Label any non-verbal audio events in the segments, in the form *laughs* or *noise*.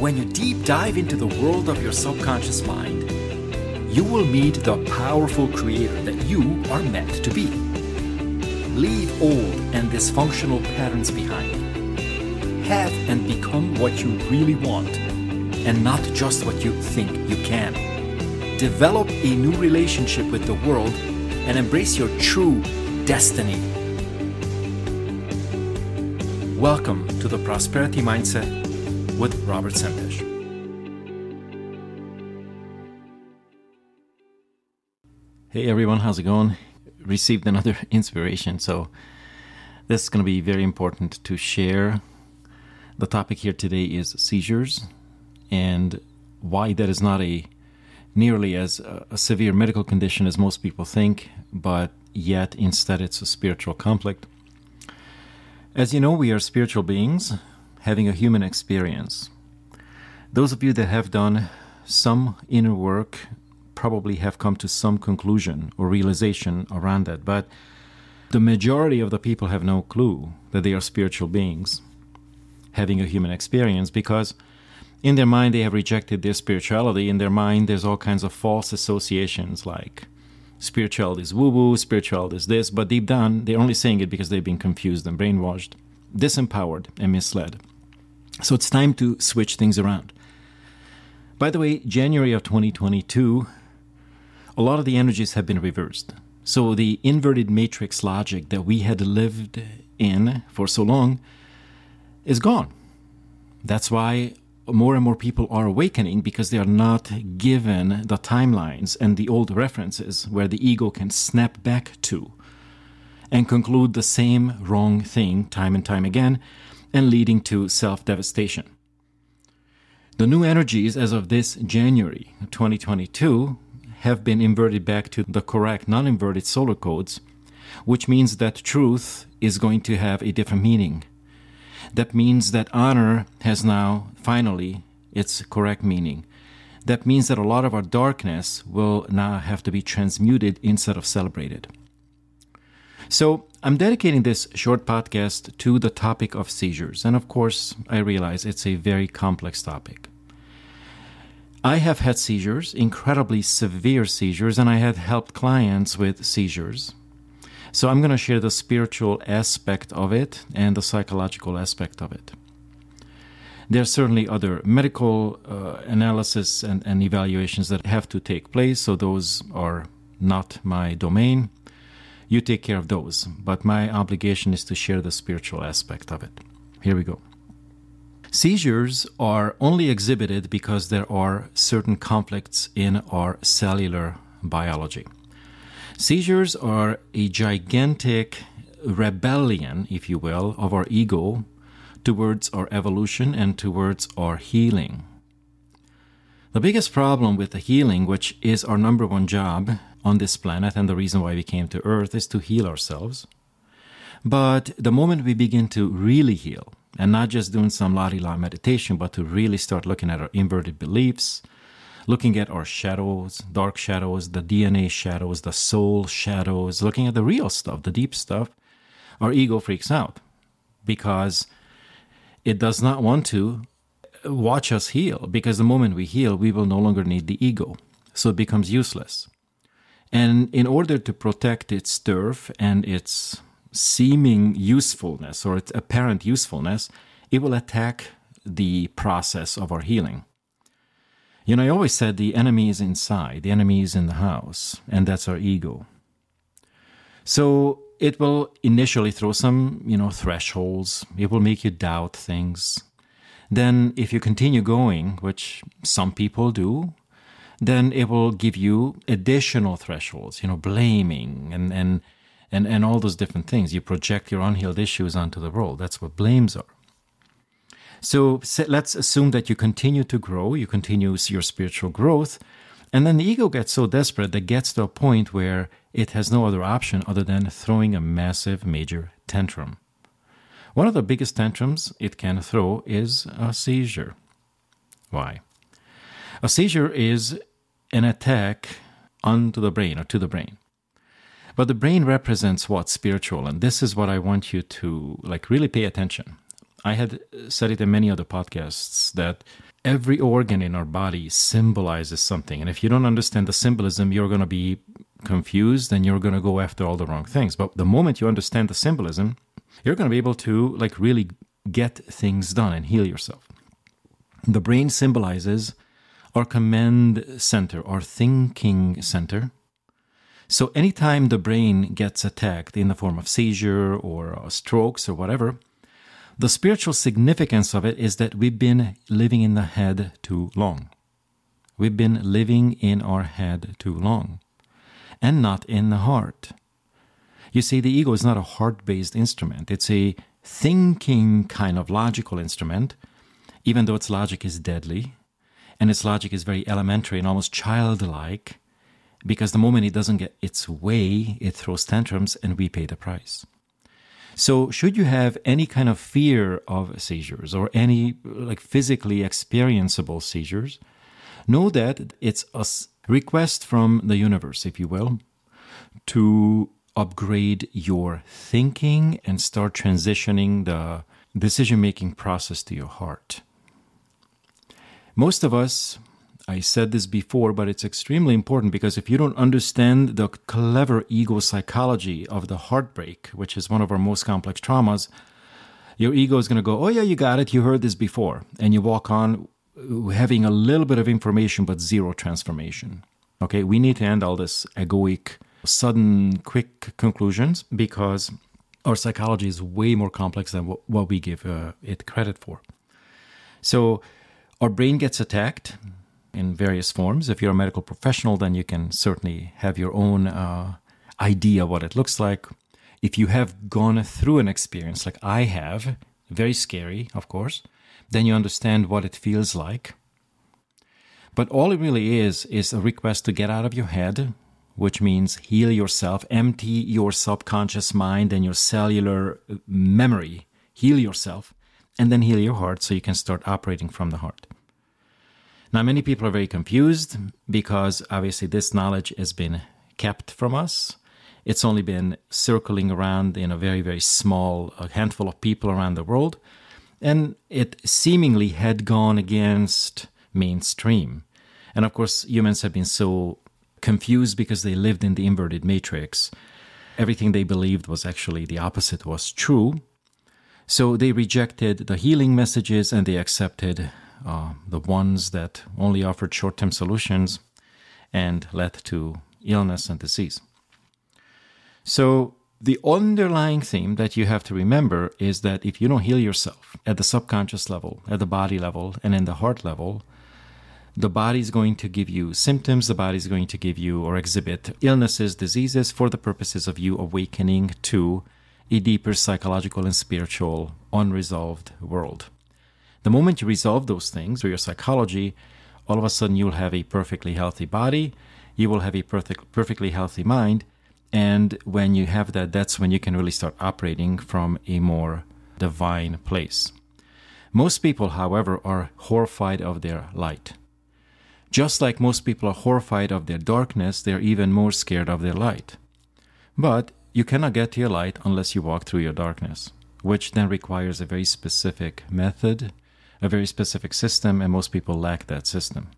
When you deep dive into the world of your subconscious mind, you will meet the powerful creator that you are meant to be. Leave old and dysfunctional patterns behind. Have and become what you really want, and not just what you think you can. Develop a new relationship with the world and embrace your true destiny. Welcome to the Prosperity Mindset with Robert Sempesh. Hey everyone, how's it going? Received another *laughs* inspiration, so this is going to be very important to share. The topic here today is seizures and why that is not a nearly as uh, a severe medical condition as most people think, but yet instead it's a spiritual conflict. As you know, we are spiritual beings having a human experience. Those of you that have done some inner work probably have come to some conclusion or realization around that, but the majority of the people have no clue that they are spiritual beings having a human experience because in their mind they have rejected their spirituality. In their mind, there's all kinds of false associations like spirituality is woo woo, spirituality is this, but deep down, they're only saying it because they've been confused and brainwashed, disempowered, and misled. So it's time to switch things around. By the way, January of 2022, a lot of the energies have been reversed. So the inverted matrix logic that we had lived in for so long is gone. That's why more and more people are awakening because they are not given the timelines and the old references where the ego can snap back to and conclude the same wrong thing time and time again and leading to self devastation. The new energies as of this January 2022 have been inverted back to the correct non inverted solar codes, which means that truth is going to have a different meaning that means that honor has now finally its correct meaning. That means that a lot of our darkness will now have to be transmuted instead of celebrated. So, I'm dedicating this short podcast to the topic of seizures. And of course, I realize it's a very complex topic. I have had seizures, incredibly severe seizures, and I have helped clients with seizures. So I'm going to share the spiritual aspect of it and the psychological aspect of it. There are certainly other medical uh, analysis and, and evaluations that have to take place, so those are not my domain. You take care of those, but my obligation is to share the spiritual aspect of it. Here we go. Seizures are only exhibited because there are certain conflicts in our cellular biology. Seizures are a gigantic rebellion, if you will, of our ego towards our evolution and towards our healing. The biggest problem with the healing, which is our number one job on this planet and the reason why we came to Earth, is to heal ourselves. But the moment we begin to really heal, and not just doing some la la meditation, but to really start looking at our inverted beliefs, looking at our shadows, dark shadows, the DNA shadows, the soul shadows, looking at the real stuff, the deep stuff, our ego freaks out because it does not want to watch us heal because the moment we heal, we will no longer need the ego. So it becomes useless. And in order to protect its turf and its seeming usefulness or its apparent usefulness, it will attack the process of our healing. You know, I always said the enemy is inside, the enemy is in the house, and that's our ego. So it will initially throw some, you know, thresholds. It will make you doubt things. Then, if you continue going, which some people do, then it will give you additional thresholds, you know, blaming and, and, and, and all those different things. You project your unhealed issues onto the world. That's what blames are. So let's assume that you continue to grow, you continue your spiritual growth, and then the ego gets so desperate that gets to a point where it has no other option other than throwing a massive major tantrum. One of the biggest tantrums it can throw is a seizure. Why? A seizure is an attack onto the brain or to the brain. But the brain represents what's Spiritual. And this is what I want you to like really pay attention. I had said it in many other podcasts that every organ in our body symbolizes something. And if you don't understand the symbolism, you're going to be confused and you're going to go after all the wrong things. But the moment you understand the symbolism, you're going to be able to like really get things done and heal yourself. The brain symbolizes our command center, our thinking center. So anytime the brain gets attacked in the form of seizure or uh, strokes or whatever, the spiritual significance of it is that we've been living in the head too long. We've been living in our head too long and not in the heart. You see, the ego is not a heart based instrument, it's a thinking kind of logical instrument, even though its logic is deadly and its logic is very elementary and almost childlike because the moment it doesn't get its way, it throws tantrums and we pay the price. So, should you have any kind of fear of seizures or any like physically experienceable seizures, know that it's a request from the universe, if you will, to upgrade your thinking and start transitioning the decision making process to your heart. Most of us, I said this before, but it's extremely important because if you don't understand the clever ego psychology of the heartbreak, which is one of our most complex traumas, your ego is going to go, Oh, yeah, you got it. You heard this before. And you walk on having a little bit of information, but zero transformation. Okay, we need to end all this egoic, sudden, quick conclusions because our psychology is way more complex than what, we give uh, it credit for. So, our brain gets attacked in various forms. If you're a medical professional, then you can certainly have your own uh, idea what it looks like. If you have gone through an experience like I have, very scary, of course, then you understand what it feels like. But all it really is is a request to get out of your head, which means heal yourself, empty your subconscious mind and your cellular uh, memory, heal yourself, and then heal your heart so you can start operating from the heart. Now, many people are very confused because obviously this knowledge has been kept from us. It's only been circling around in a very, very small handful of people around the world. And it seemingly had gone against mainstream. And of course, humans have been so confused because they lived in the inverted matrix. Everything they believed was actually the opposite was true. So they rejected the healing messages and they accepted uh, the ones that only offered short term solutions and led to illness and disease. So, the underlying theme that you have to remember is that if you don't heal yourself at the subconscious level, at the body level, and in the heart level, the body is going to give you symptoms, the body is going to give you or exhibit illnesses, diseases for the purposes of you awakening to a deeper psychological and spiritual unresolved world. The moment you resolve those things through your psychology, all of a sudden you'll have a perfectly healthy body, you will have a perfect, perfectly healthy mind, and when you have that, that's when you can really start operating from a more divine place. Most people, however, are horrified of their light. Just like most people are horrified of their darkness, they're even more scared of their light. But you cannot get to your light unless you walk through your darkness, which then requires a very specific method, a very specific system, and most people lack that system.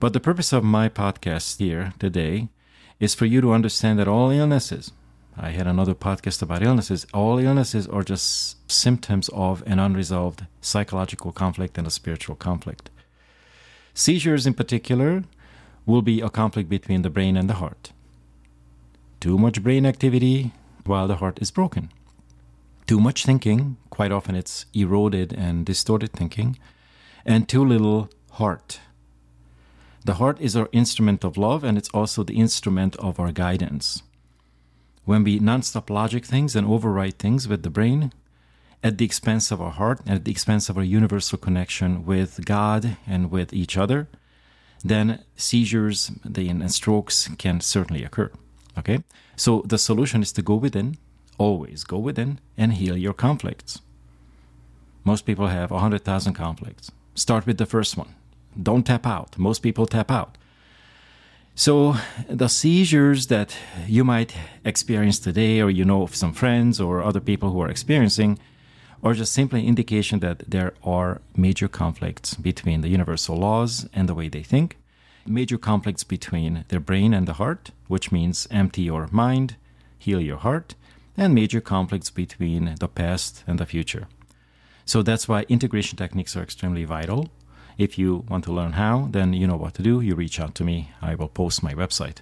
But the purpose of my podcast here today is for you to understand that all illnesses, I had another podcast about illnesses, all illnesses are just symptoms of an unresolved psychological conflict and a spiritual conflict. Seizures, in particular, will be a conflict between the brain and the heart. Too much brain activity while the heart is broken too much thinking, quite often it's eroded and distorted thinking, and too little heart. The heart is our instrument of love and it's also the instrument of our guidance. When we non-stop logic things and overwrite things with the brain, at the expense of our heart and at the expense of our universal connection with God and with each other, then seizures and strokes can certainly occur. Okay? So the solution is to go within, Always go within and heal your conflicts. Most people have 100,000 conflicts. Start with the first one. Don't tap out. Most people tap out. So, the seizures that you might experience today, or you know of some friends or other people who are experiencing, are just simply indication that there are major conflicts between the universal laws and the way they think, major conflicts between their brain and the heart, which means empty your mind, heal your heart, and major conflicts between the past and the future. So that's why integration techniques are extremely vital. If you want to learn how, then you know what to do. You reach out to me. I will post my website.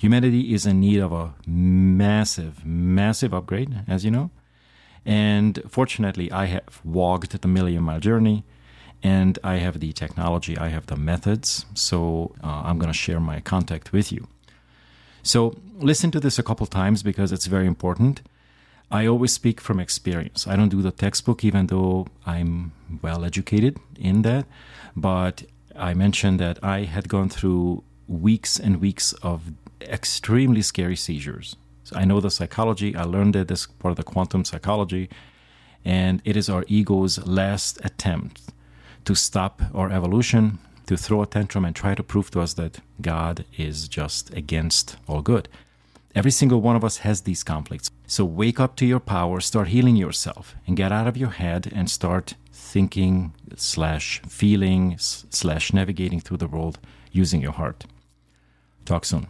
Humanity is in need of a massive, massive upgrade, as you know. And fortunately, I have walked the million mile journey and I have the technology, I have the methods. So uh, I'm going to share my contact with you. So listen to this a couple times because it's very important. I always speak from experience. I don't do the textbook, even though I'm well educated in that. But I mentioned that I had gone through weeks and weeks of extremely scary seizures. So I know the psychology, I learned it as part of the quantum psychology, and it is our ego's last attempt to stop our evolution, to throw a tantrum and try to prove to us that God is just against all good. Every single one of us has these conflicts. So wake up to your power, start healing yourself, and get out of your head and start thinking slash feeling slash navigating through the world using your heart. Talk soon.